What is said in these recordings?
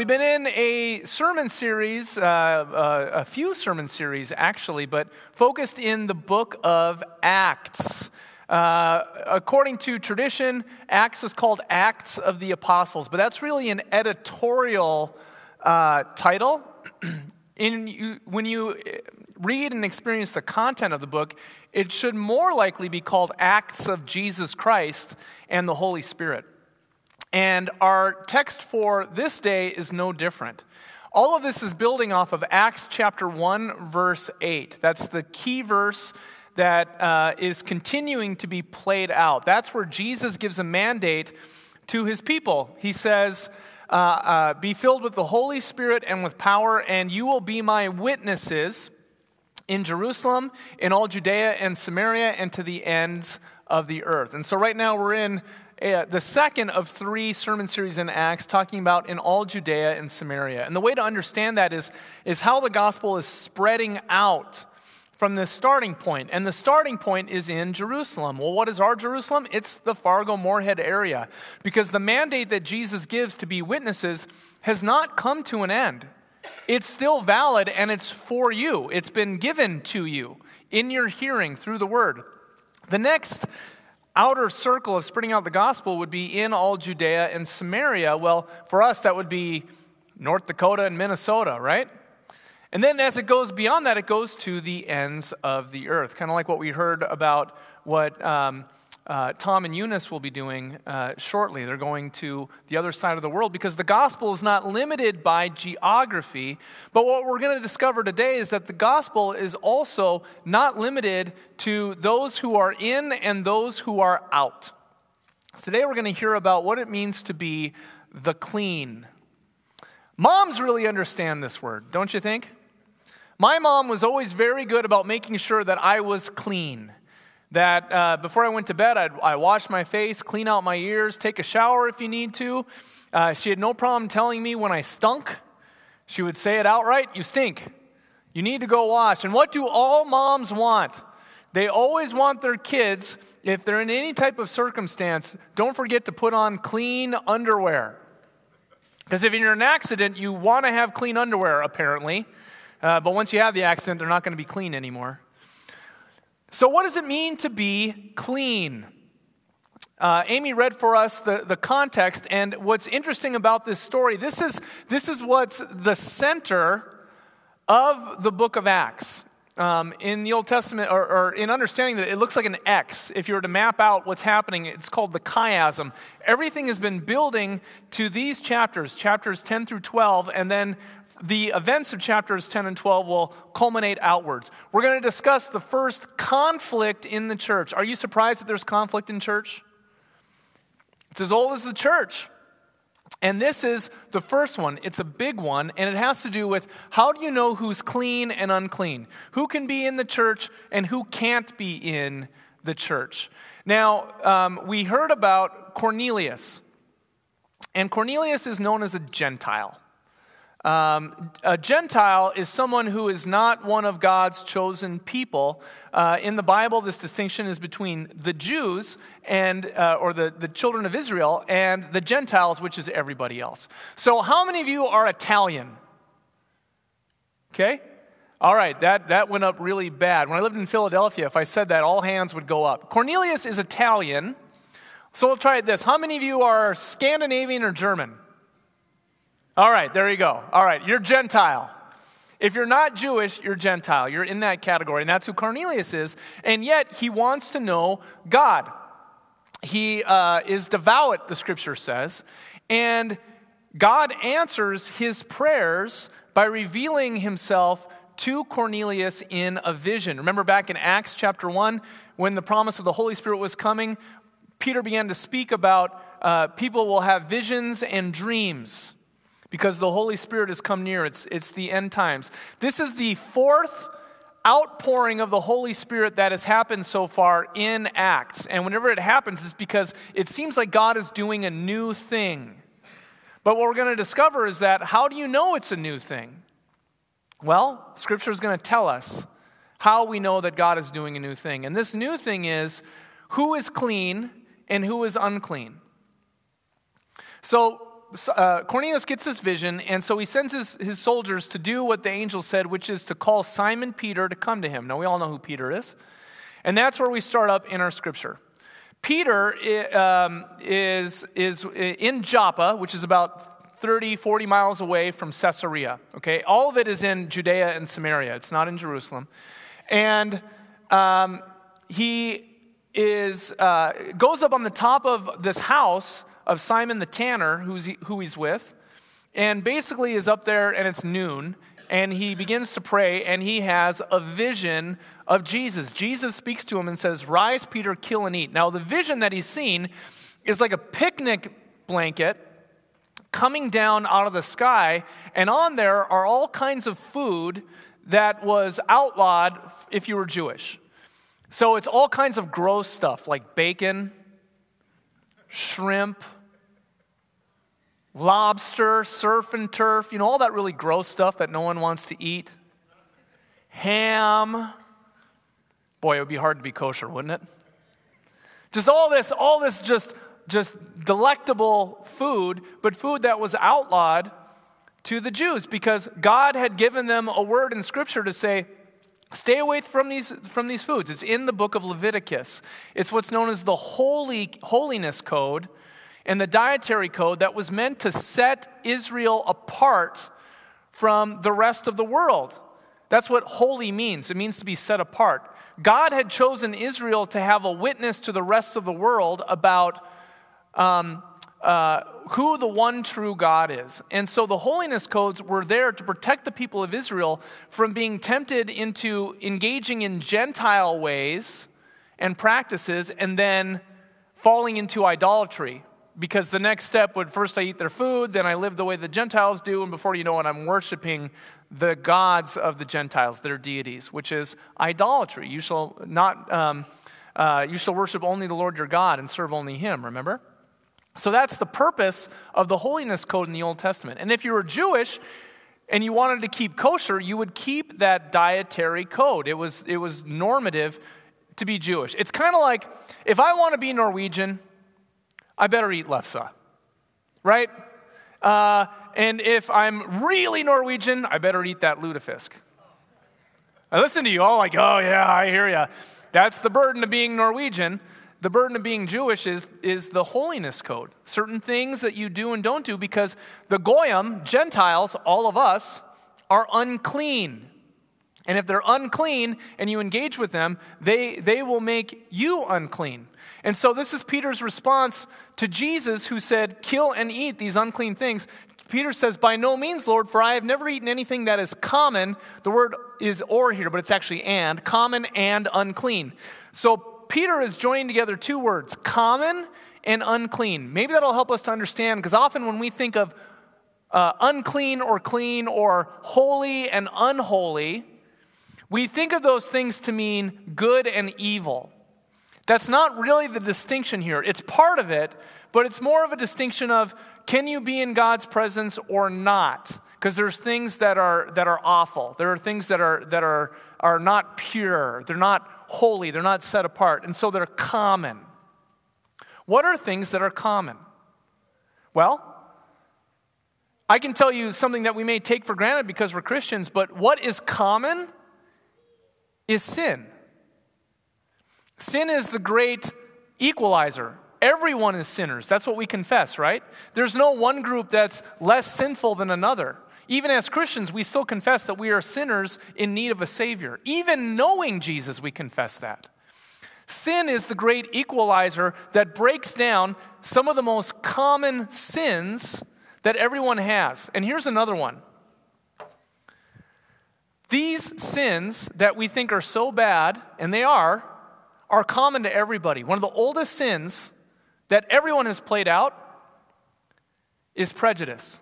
we've been in a sermon series, uh, uh, a few sermon series actually, but focused in the book of Acts. Uh, according to tradition, Acts is called Acts of the Apostles, but that's really an editorial uh, title. in, you, when you read and experience the content of the book, it should more likely be called Acts of Jesus Christ and the Holy Spirit. And our text for this day is no different. All of this is building off of Acts chapter 1, verse 8. That's the key verse that uh, is continuing to be played out. That's where Jesus gives a mandate to his people. He says, uh, uh, Be filled with the Holy Spirit and with power, and you will be my witnesses in Jerusalem, in all Judea and Samaria, and to the ends of the earth. And so, right now, we're in uh, the second of three sermon series in Acts talking about in all Judea and Samaria. And the way to understand that is, is how the gospel is spreading out from this starting point. And the starting point is in Jerusalem. Well, what is our Jerusalem? It's the Fargo Moorhead area. Because the mandate that Jesus gives to be witnesses has not come to an end. It's still valid and it's for you. It's been given to you in your hearing through the word. The next outer circle of spreading out the gospel would be in all Judea and Samaria. Well, for us, that would be North Dakota and Minnesota, right? And then as it goes beyond that, it goes to the ends of the earth, kind of like what we heard about what. Um, uh, Tom and Eunice will be doing uh, shortly. They're going to the other side of the world because the gospel is not limited by geography. But what we're going to discover today is that the gospel is also not limited to those who are in and those who are out. Today we're going to hear about what it means to be the clean. Moms really understand this word, don't you think? My mom was always very good about making sure that I was clean that uh, before I went to bed, I'd, I wash my face, clean out my ears, take a shower if you need to. Uh, she had no problem telling me when I stunk. She would say it outright You stink. You need to go wash. And what do all moms want? They always want their kids, if they're in any type of circumstance, don't forget to put on clean underwear. Because if you're in an accident, you want to have clean underwear, apparently. Uh, but once you have the accident, they're not going to be clean anymore. So, what does it mean to be clean? Uh, Amy read for us the, the context, and what's interesting about this story, this is, this is what's the center of the book of Acts. Um, in the Old Testament, or, or, in understanding that it looks like an X. If you were to map out what's happening, it's called the chiasm. Everything has been building to these chapters, chapters 10 through 12, and then the events of chapters 10 and 12 will culminate outwards. We're going to discuss the first conflict in the church. Are you surprised that there's conflict in church? It's as old as the church. And this is the first one. It's a big one, and it has to do with how do you know who's clean and unclean? Who can be in the church and who can't be in the church? Now, um, we heard about Cornelius, and Cornelius is known as a Gentile. Um, a Gentile is someone who is not one of God's chosen people. Uh, in the Bible, this distinction is between the Jews and, uh, or the, the children of Israel and the Gentiles, which is everybody else. So, how many of you are Italian? Okay? All right, that, that went up really bad. When I lived in Philadelphia, if I said that, all hands would go up. Cornelius is Italian. So we'll try it this. How many of you are Scandinavian or German? All right, there you go. All right, you're Gentile. If you're not Jewish, you're Gentile. You're in that category. And that's who Cornelius is. And yet, he wants to know God. He uh, is devout, the scripture says. And God answers his prayers by revealing himself to Cornelius in a vision. Remember back in Acts chapter 1, when the promise of the Holy Spirit was coming, Peter began to speak about uh, people will have visions and dreams because the Holy Spirit has come near. It's, it's the end times. This is the fourth outpouring of the Holy Spirit that has happened so far in Acts. And whenever it happens, it's because it seems like God is doing a new thing. But what we're going to discover is that how do you know it's a new thing? Well, Scripture is going to tell us how we know that God is doing a new thing. And this new thing is who is clean and who is unclean. So, uh, Cornelius gets this vision, and so he sends his, his soldiers to do what the angel said, which is to call Simon Peter to come to him. Now, we all know who Peter is. And that's where we start up in our scripture. Peter um, is, is in Joppa, which is about 30, 40 miles away from Caesarea. Okay, all of it is in Judea and Samaria. It's not in Jerusalem, and um, he is uh, goes up on the top of this house of Simon the tanner, who's he, who he's with, and basically is up there, and it's noon, and he begins to pray, and he has a vision of Jesus. Jesus speaks to him and says, Rise, Peter, kill and eat. Now, the vision that he's seen is like a picnic blanket coming down out of the sky, and on there are all kinds of food that was outlawed if you were Jewish. So it's all kinds of gross stuff like bacon, shrimp, lobster, surf and turf, you know, all that really gross stuff that no one wants to eat. Ham, Boy, it would be hard to be kosher, wouldn't it? Just all this, all this just, just delectable food, but food that was outlawed to the Jews because God had given them a word in Scripture to say, Stay away from these, from these foods. It's in the book of Leviticus. It's what's known as the holy, holiness code and the dietary code that was meant to set Israel apart from the rest of the world. That's what holy means. It means to be set apart. God had chosen Israel to have a witness to the rest of the world about um, uh, who the one true God is. And so the holiness codes were there to protect the people of Israel from being tempted into engaging in Gentile ways and practices and then falling into idolatry. Because the next step would first I eat their food, then I live the way the Gentiles do, and before you know it, I'm worshiping the gods of the Gentiles, their deities, which is idolatry. You shall not, um, uh, you shall worship only the Lord your God and serve only Him. Remember. So that's the purpose of the holiness code in the Old Testament. And if you were Jewish and you wanted to keep kosher, you would keep that dietary code. It was it was normative to be Jewish. It's kind of like if I want to be Norwegian, I better eat lefse, right? Uh, and if I'm really Norwegian, I better eat that lutefisk. I listen to you all like, oh, yeah, I hear you. That's the burden of being Norwegian. The burden of being Jewish is, is the holiness code. Certain things that you do and don't do because the Goyim, Gentiles, all of us, are unclean. And if they're unclean and you engage with them, they, they will make you unclean. And so this is Peter's response to Jesus, who said, Kill and eat these unclean things. Peter says, By no means, Lord, for I have never eaten anything that is common. The word is or here, but it's actually and, common and unclean. So Peter is joining together two words, common and unclean. Maybe that'll help us to understand, because often when we think of uh, unclean or clean or holy and unholy, we think of those things to mean good and evil. That's not really the distinction here. It's part of it, but it's more of a distinction of can you be in God's presence or not? Because there's things that are, that are awful. There are things that, are, that are, are not pure. They're not holy. They're not set apart. And so they're common. What are things that are common? Well, I can tell you something that we may take for granted because we're Christians, but what is common is sin. Sin is the great equalizer. Everyone is sinners. That's what we confess, right? There's no one group that's less sinful than another. Even as Christians, we still confess that we are sinners in need of a Savior. Even knowing Jesus, we confess that. Sin is the great equalizer that breaks down some of the most common sins that everyone has. And here's another one. These sins that we think are so bad, and they are, are common to everybody. One of the oldest sins that everyone has played out is prejudice,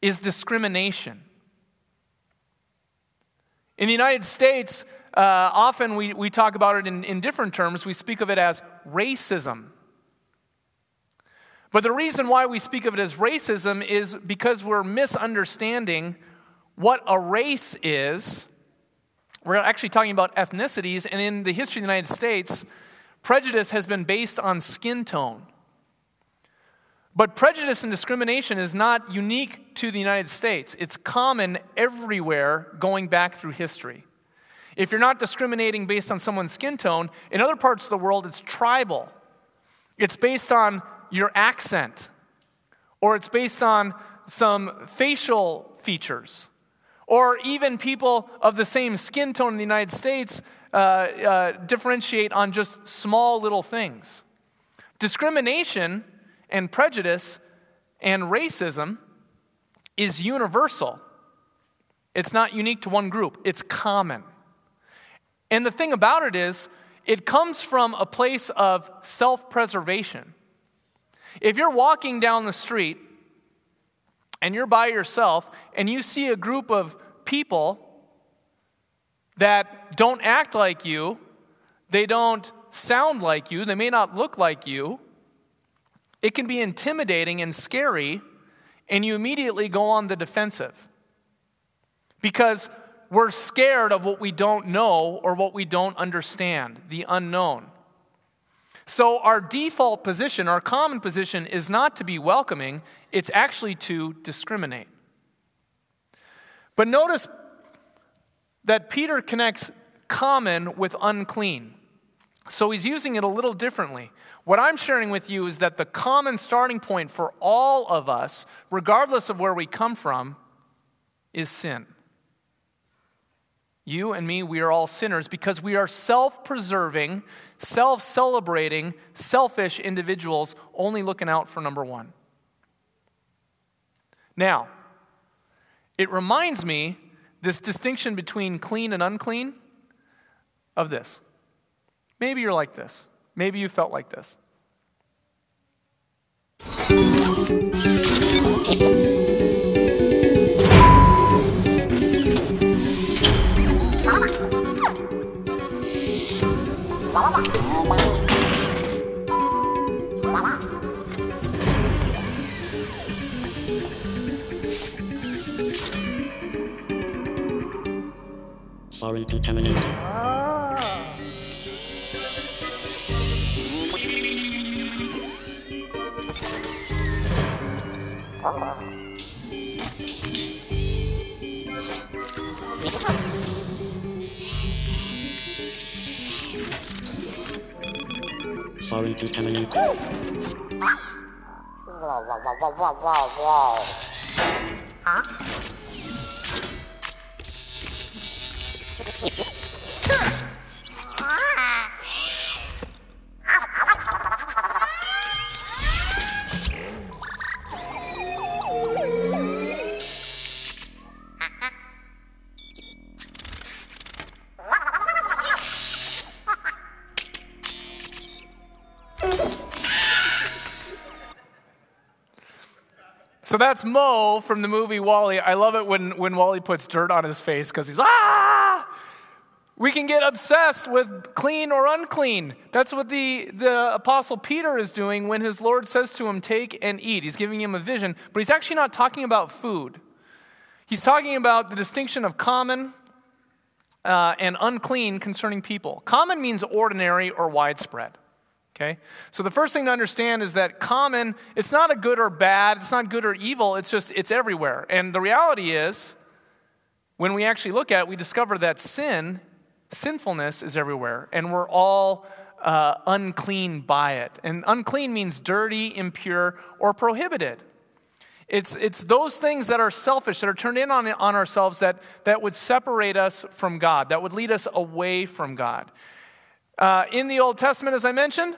is discrimination. In the United States, uh, often we, we talk about it in, in different terms. We speak of it as racism. But the reason why we speak of it as racism is because we're misunderstanding what a race is. We're actually talking about ethnicities, and in the history of the United States, Prejudice has been based on skin tone. But prejudice and discrimination is not unique to the United States, it's common everywhere going back through history. If you're not discriminating based on someone's skin tone, in other parts of the world, it's tribal. It's based on your accent, or it's based on some facial features, or even people of the same skin tone in the United States uh, uh, differentiate on just small little things. Discrimination and prejudice and racism is universal. It's not unique to one group, it's common. And the thing about it is, it comes from a place of self preservation. If you're walking down the street and you're by yourself and you see a group of people that don't act like you, they don't sound like you, they may not look like you, it can be intimidating and scary, and you immediately go on the defensive. Because we're scared of what we don't know or what we don't understand, the unknown. So, our default position, our common position, is not to be welcoming, it's actually to discriminate. But notice that Peter connects common with unclean. So, he's using it a little differently. What I'm sharing with you is that the common starting point for all of us, regardless of where we come from, is sin. You and me, we are all sinners because we are self preserving, self celebrating, selfish individuals only looking out for number one. Now, it reminds me, this distinction between clean and unclean, of this. Maybe you're like this. Maybe you felt like this. 아, 나라라. So that's M-O from the movie WALL-E. I love it when, when WALL-E puts dirt on his face because he's, ah! We can get obsessed with clean or unclean. That's what the, the Apostle Peter is doing when his Lord says to him, Take and eat. He's giving him a vision, but he's actually not talking about food. He's talking about the distinction of common uh, and unclean concerning people. Common means ordinary or widespread. Okay? So the first thing to understand is that common, it's not a good or bad, it's not good or evil, it's just, it's everywhere. And the reality is, when we actually look at it, we discover that sin, sinfulness is everywhere, and we're all uh, unclean by it. And unclean means dirty, impure, or prohibited. It's, it's those things that are selfish, that are turned in on, on ourselves, that, that would separate us from God, that would lead us away from God. Uh, in the Old Testament, as I mentioned,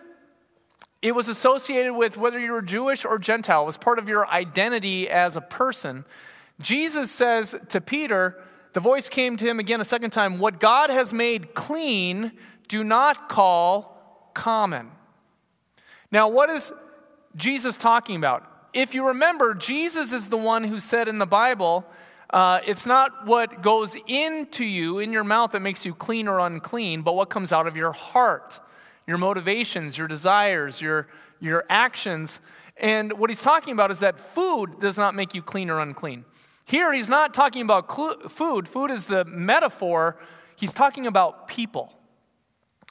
it was associated with whether you were Jewish or Gentile, it was part of your identity as a person. Jesus says to Peter, the voice came to him again a second time, What God has made clean, do not call common. Now, what is Jesus talking about? If you remember, Jesus is the one who said in the Bible, uh, it's not what goes into you, in your mouth, that makes you clean or unclean, but what comes out of your heart your motivations, your desires, your, your actions. And what he's talking about is that food does not make you clean or unclean. Here, he's not talking about cl- food, food is the metaphor. He's talking about people.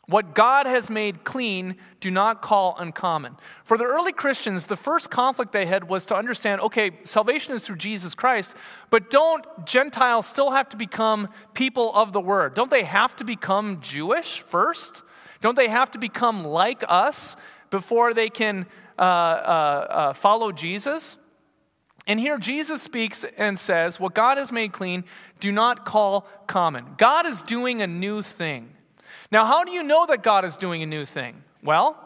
What God has made clean, do not call uncommon. For the early Christians, the first conflict they had was to understand okay, salvation is through Jesus Christ, but don't Gentiles still have to become people of the word? Don't they have to become Jewish first? Don't they have to become like us before they can uh, uh, uh, follow Jesus? And here Jesus speaks and says, What God has made clean, do not call common. God is doing a new thing. Now, how do you know that God is doing a new thing? Well,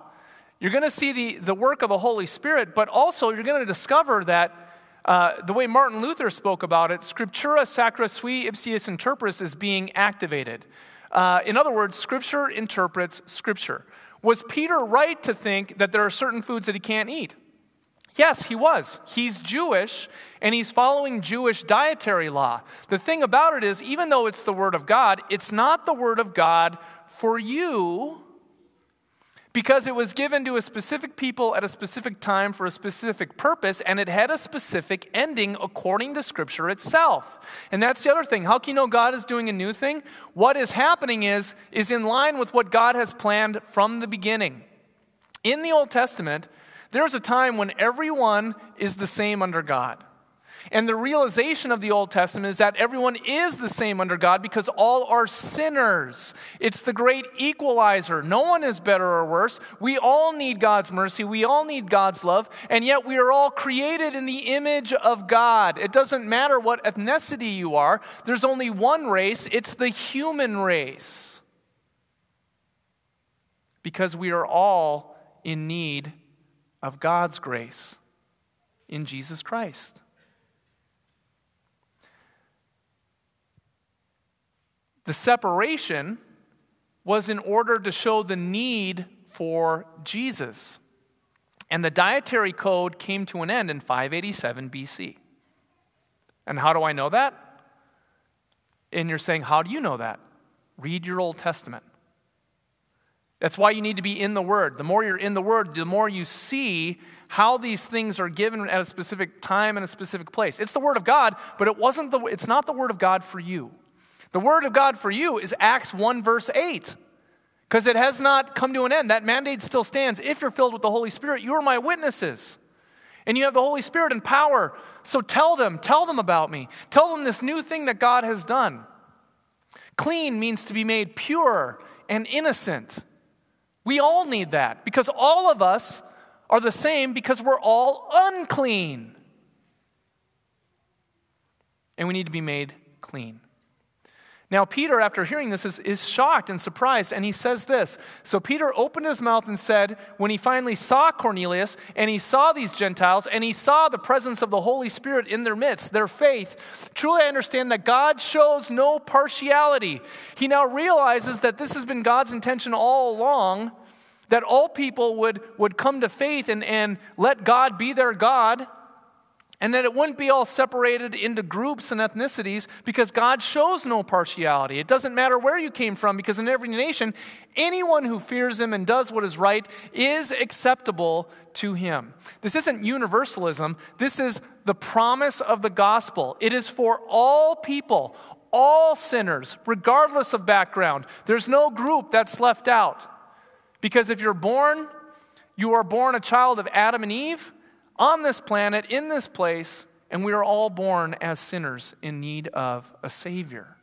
you're going to see the, the work of the Holy Spirit, but also you're going to discover that uh, the way Martin Luther spoke about it, scriptura sacra sui ipsius interpres is being activated. Uh, in other words, scripture interprets scripture. Was Peter right to think that there are certain foods that he can't eat? Yes, he was. He's Jewish and he's following Jewish dietary law. The thing about it is, even though it's the Word of God, it's not the Word of God for you because it was given to a specific people at a specific time for a specific purpose and it had a specific ending according to scripture itself. And that's the other thing. How can you know god is doing a new thing? What is happening is is in line with what god has planned from the beginning. In the old testament there's a time when everyone is the same under god and the realization of the Old Testament is that everyone is the same under God because all are sinners. It's the great equalizer. No one is better or worse. We all need God's mercy. We all need God's love. And yet we are all created in the image of God. It doesn't matter what ethnicity you are, there's only one race it's the human race. Because we are all in need of God's grace in Jesus Christ. The separation was in order to show the need for Jesus. And the dietary code came to an end in 587 BC. And how do I know that? And you're saying, How do you know that? Read your Old Testament. That's why you need to be in the Word. The more you're in the Word, the more you see how these things are given at a specific time and a specific place. It's the Word of God, but it wasn't the, it's not the Word of God for you. The word of God for you is Acts 1, verse 8, because it has not come to an end. That mandate still stands. If you're filled with the Holy Spirit, you are my witnesses. And you have the Holy Spirit and power. So tell them, tell them about me. Tell them this new thing that God has done. Clean means to be made pure and innocent. We all need that because all of us are the same because we're all unclean. And we need to be made clean. Now, Peter, after hearing this, is, is shocked and surprised, and he says this. So, Peter opened his mouth and said, when he finally saw Cornelius, and he saw these Gentiles, and he saw the presence of the Holy Spirit in their midst, their faith, truly I understand that God shows no partiality. He now realizes that this has been God's intention all along, that all people would, would come to faith and, and let God be their God and that it wouldn't be all separated into groups and ethnicities because God shows no partiality. It doesn't matter where you came from because in every nation, anyone who fears Him and does what is right is acceptable to Him. This isn't universalism, this is the promise of the gospel. It is for all people, all sinners, regardless of background. There's no group that's left out. Because if you're born, you are born a child of Adam and Eve on this planet, in this place, and we are all born as sinners in need of a Savior.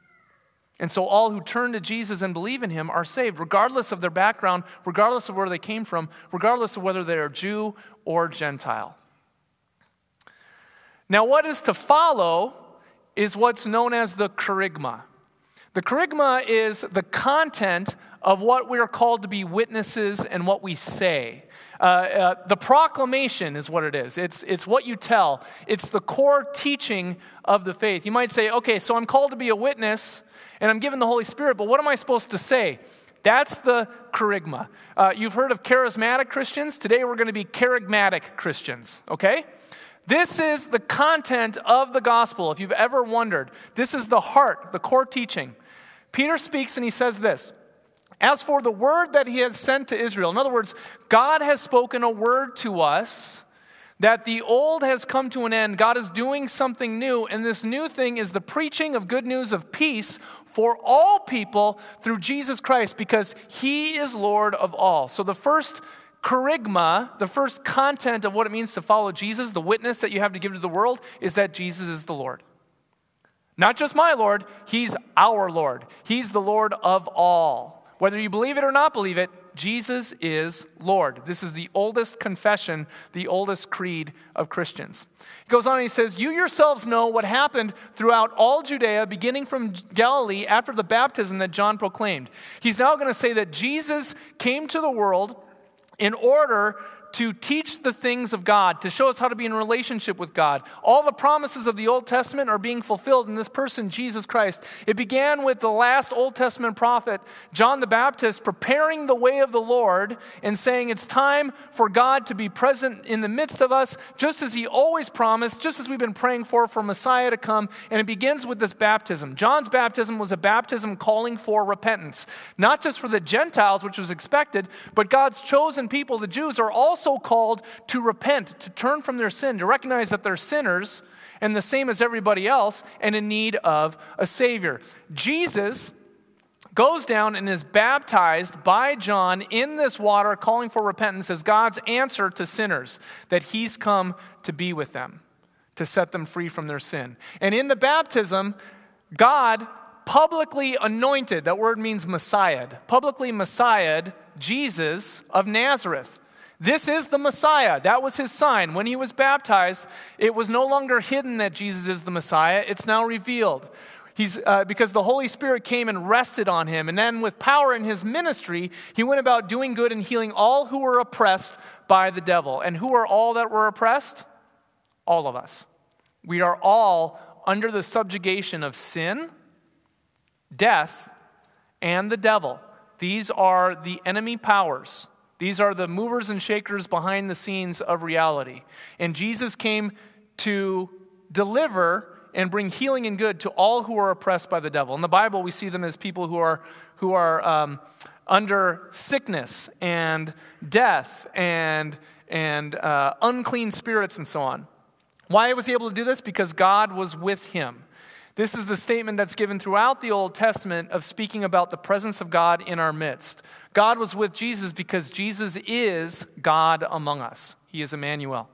And so, all who turn to Jesus and believe in Him are saved, regardless of their background, regardless of where they came from, regardless of whether they are Jew or Gentile. Now, what is to follow is what's known as the kerygma. The kerygma is the content of what we are called to be witnesses and what we say. Uh, uh, the proclamation is what it is. It's, it's what you tell, it's the core teaching of the faith. You might say, okay, so I'm called to be a witness and I'm given the Holy Spirit, but what am I supposed to say? That's the kerygma. Uh, you've heard of charismatic Christians. Today we're going to be charismatic Christians, okay? This is the content of the gospel, if you've ever wondered. This is the heart, the core teaching. Peter speaks and he says this as for the word that he has sent to Israel, in other words, God has spoken a word to us that the old has come to an end. God is doing something new, and this new thing is the preaching of good news of peace for all people through Jesus Christ because he is Lord of all. So the first kerygma, the first content of what it means to follow Jesus, the witness that you have to give to the world, is that Jesus is the Lord. Not just my Lord, He's our Lord. He's the Lord of all. Whether you believe it or not believe it, Jesus is Lord. This is the oldest confession, the oldest creed of Christians. He goes on and he says, You yourselves know what happened throughout all Judea, beginning from Galilee after the baptism that John proclaimed. He's now going to say that Jesus came to the world in order to teach the things of God, to show us how to be in relationship with God. All the promises of the Old Testament are being fulfilled in this person, Jesus Christ. It began with the last Old Testament prophet, John the Baptist, preparing the way of the Lord and saying it's time for God to be present in the midst of us, just as he always promised, just as we've been praying for, for Messiah to come. And it begins with this baptism. John's baptism was a baptism calling for repentance, not just for the Gentiles, which was expected, but God's chosen people, the Jews, are also also called to repent, to turn from their sin, to recognize that they're sinners and the same as everybody else and in need of a Savior. Jesus goes down and is baptized by John in this water, calling for repentance as God's answer to sinners, that he's come to be with them, to set them free from their sin. And in the baptism, God publicly anointed, that word means Messiah, publicly Messiah Jesus of Nazareth. This is the Messiah. That was his sign. When he was baptized, it was no longer hidden that Jesus is the Messiah, it's now revealed. He's, uh, because the Holy Spirit came and rested on him. And then, with power in his ministry, he went about doing good and healing all who were oppressed by the devil. And who are all that were oppressed? All of us. We are all under the subjugation of sin, death, and the devil. These are the enemy powers. These are the movers and shakers behind the scenes of reality. And Jesus came to deliver and bring healing and good to all who are oppressed by the devil. In the Bible, we see them as people who are, who are um, under sickness and death and, and uh, unclean spirits and so on. Why was he able to do this? Because God was with him. This is the statement that's given throughout the Old Testament of speaking about the presence of God in our midst. God was with Jesus because Jesus is God among us. He is Emmanuel.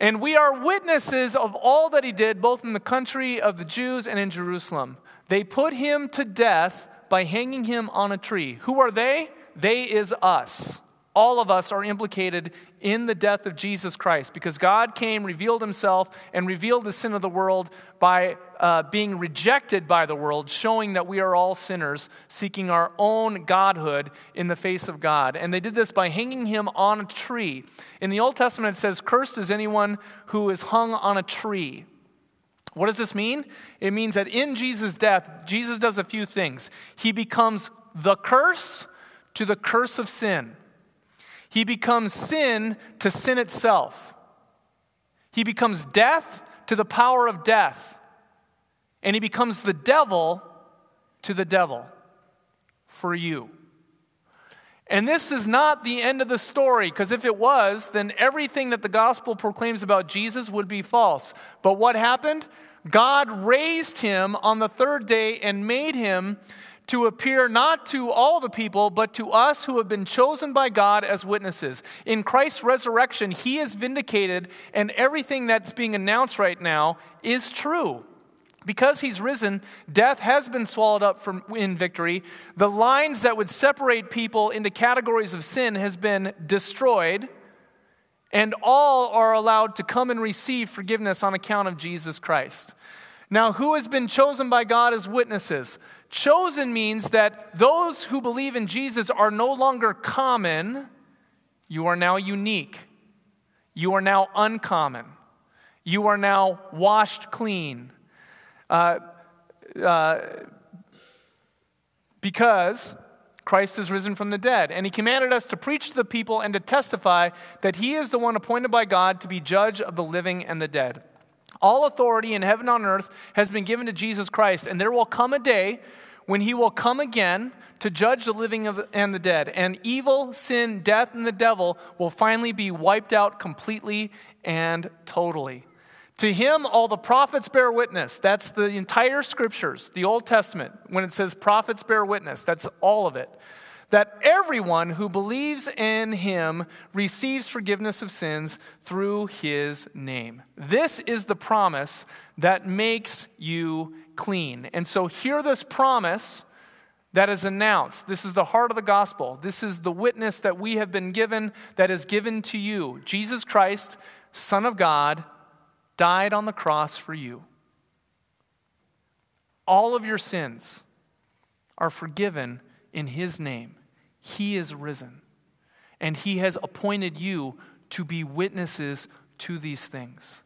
And we are witnesses of all that he did, both in the country of the Jews and in Jerusalem. They put him to death by hanging him on a tree. Who are they? They is us all of us are implicated in the death of Jesus Christ because God came, revealed himself, and revealed the sin of the world by uh, being rejected by the world, showing that we are all sinners, seeking our own godhood in the face of God. And they did this by hanging him on a tree. In the Old Testament, it says, Cursed is anyone who is hung on a tree. What does this mean? It means that in Jesus' death, Jesus does a few things. He becomes the curse to the curse of sin. He becomes sin to sin itself. He becomes death to the power of death. And he becomes the devil to the devil for you. And this is not the end of the story, because if it was, then everything that the gospel proclaims about Jesus would be false. But what happened? God raised him on the third day and made him to appear not to all the people, but to us who have been chosen by God as witnesses. In Christ's resurrection, he is vindicated, and everything that's being announced right now is true. Because he's risen, death has been swallowed up from, in victory. The lines that would separate people into categories of sin has been destroyed, and all are allowed to come and receive forgiveness on account of Jesus Christ. Now, who has been chosen by God as witnesses? Chosen means that those who believe in Jesus are no longer common, you are now unique. You are now uncommon. You are now washed clean. Uh, uh, because Christ is risen from the dead. And he commanded us to preach to the people and to testify that he is the one appointed by God to be judge of the living and the dead. All authority in heaven and on earth has been given to Jesus Christ, and there will come a day when he will come again to judge the living and the dead. And evil, sin, death, and the devil will finally be wiped out completely and totally. To him, all the prophets bear witness. That's the entire scriptures, the Old Testament. When it says prophets bear witness, that's all of it. That everyone who believes in him receives forgiveness of sins through his name. This is the promise that makes you clean. And so, hear this promise that is announced. This is the heart of the gospel. This is the witness that we have been given, that is given to you. Jesus Christ, Son of God, died on the cross for you. All of your sins are forgiven in his name. He is risen, and he has appointed you to be witnesses to these things.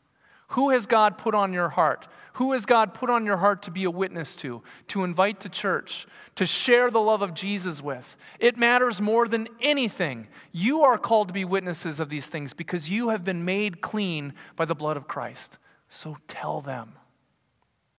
Who has God put on your heart? Who has God put on your heart to be a witness to, to invite to church, to share the love of Jesus with? It matters more than anything. You are called to be witnesses of these things because you have been made clean by the blood of Christ. So tell them.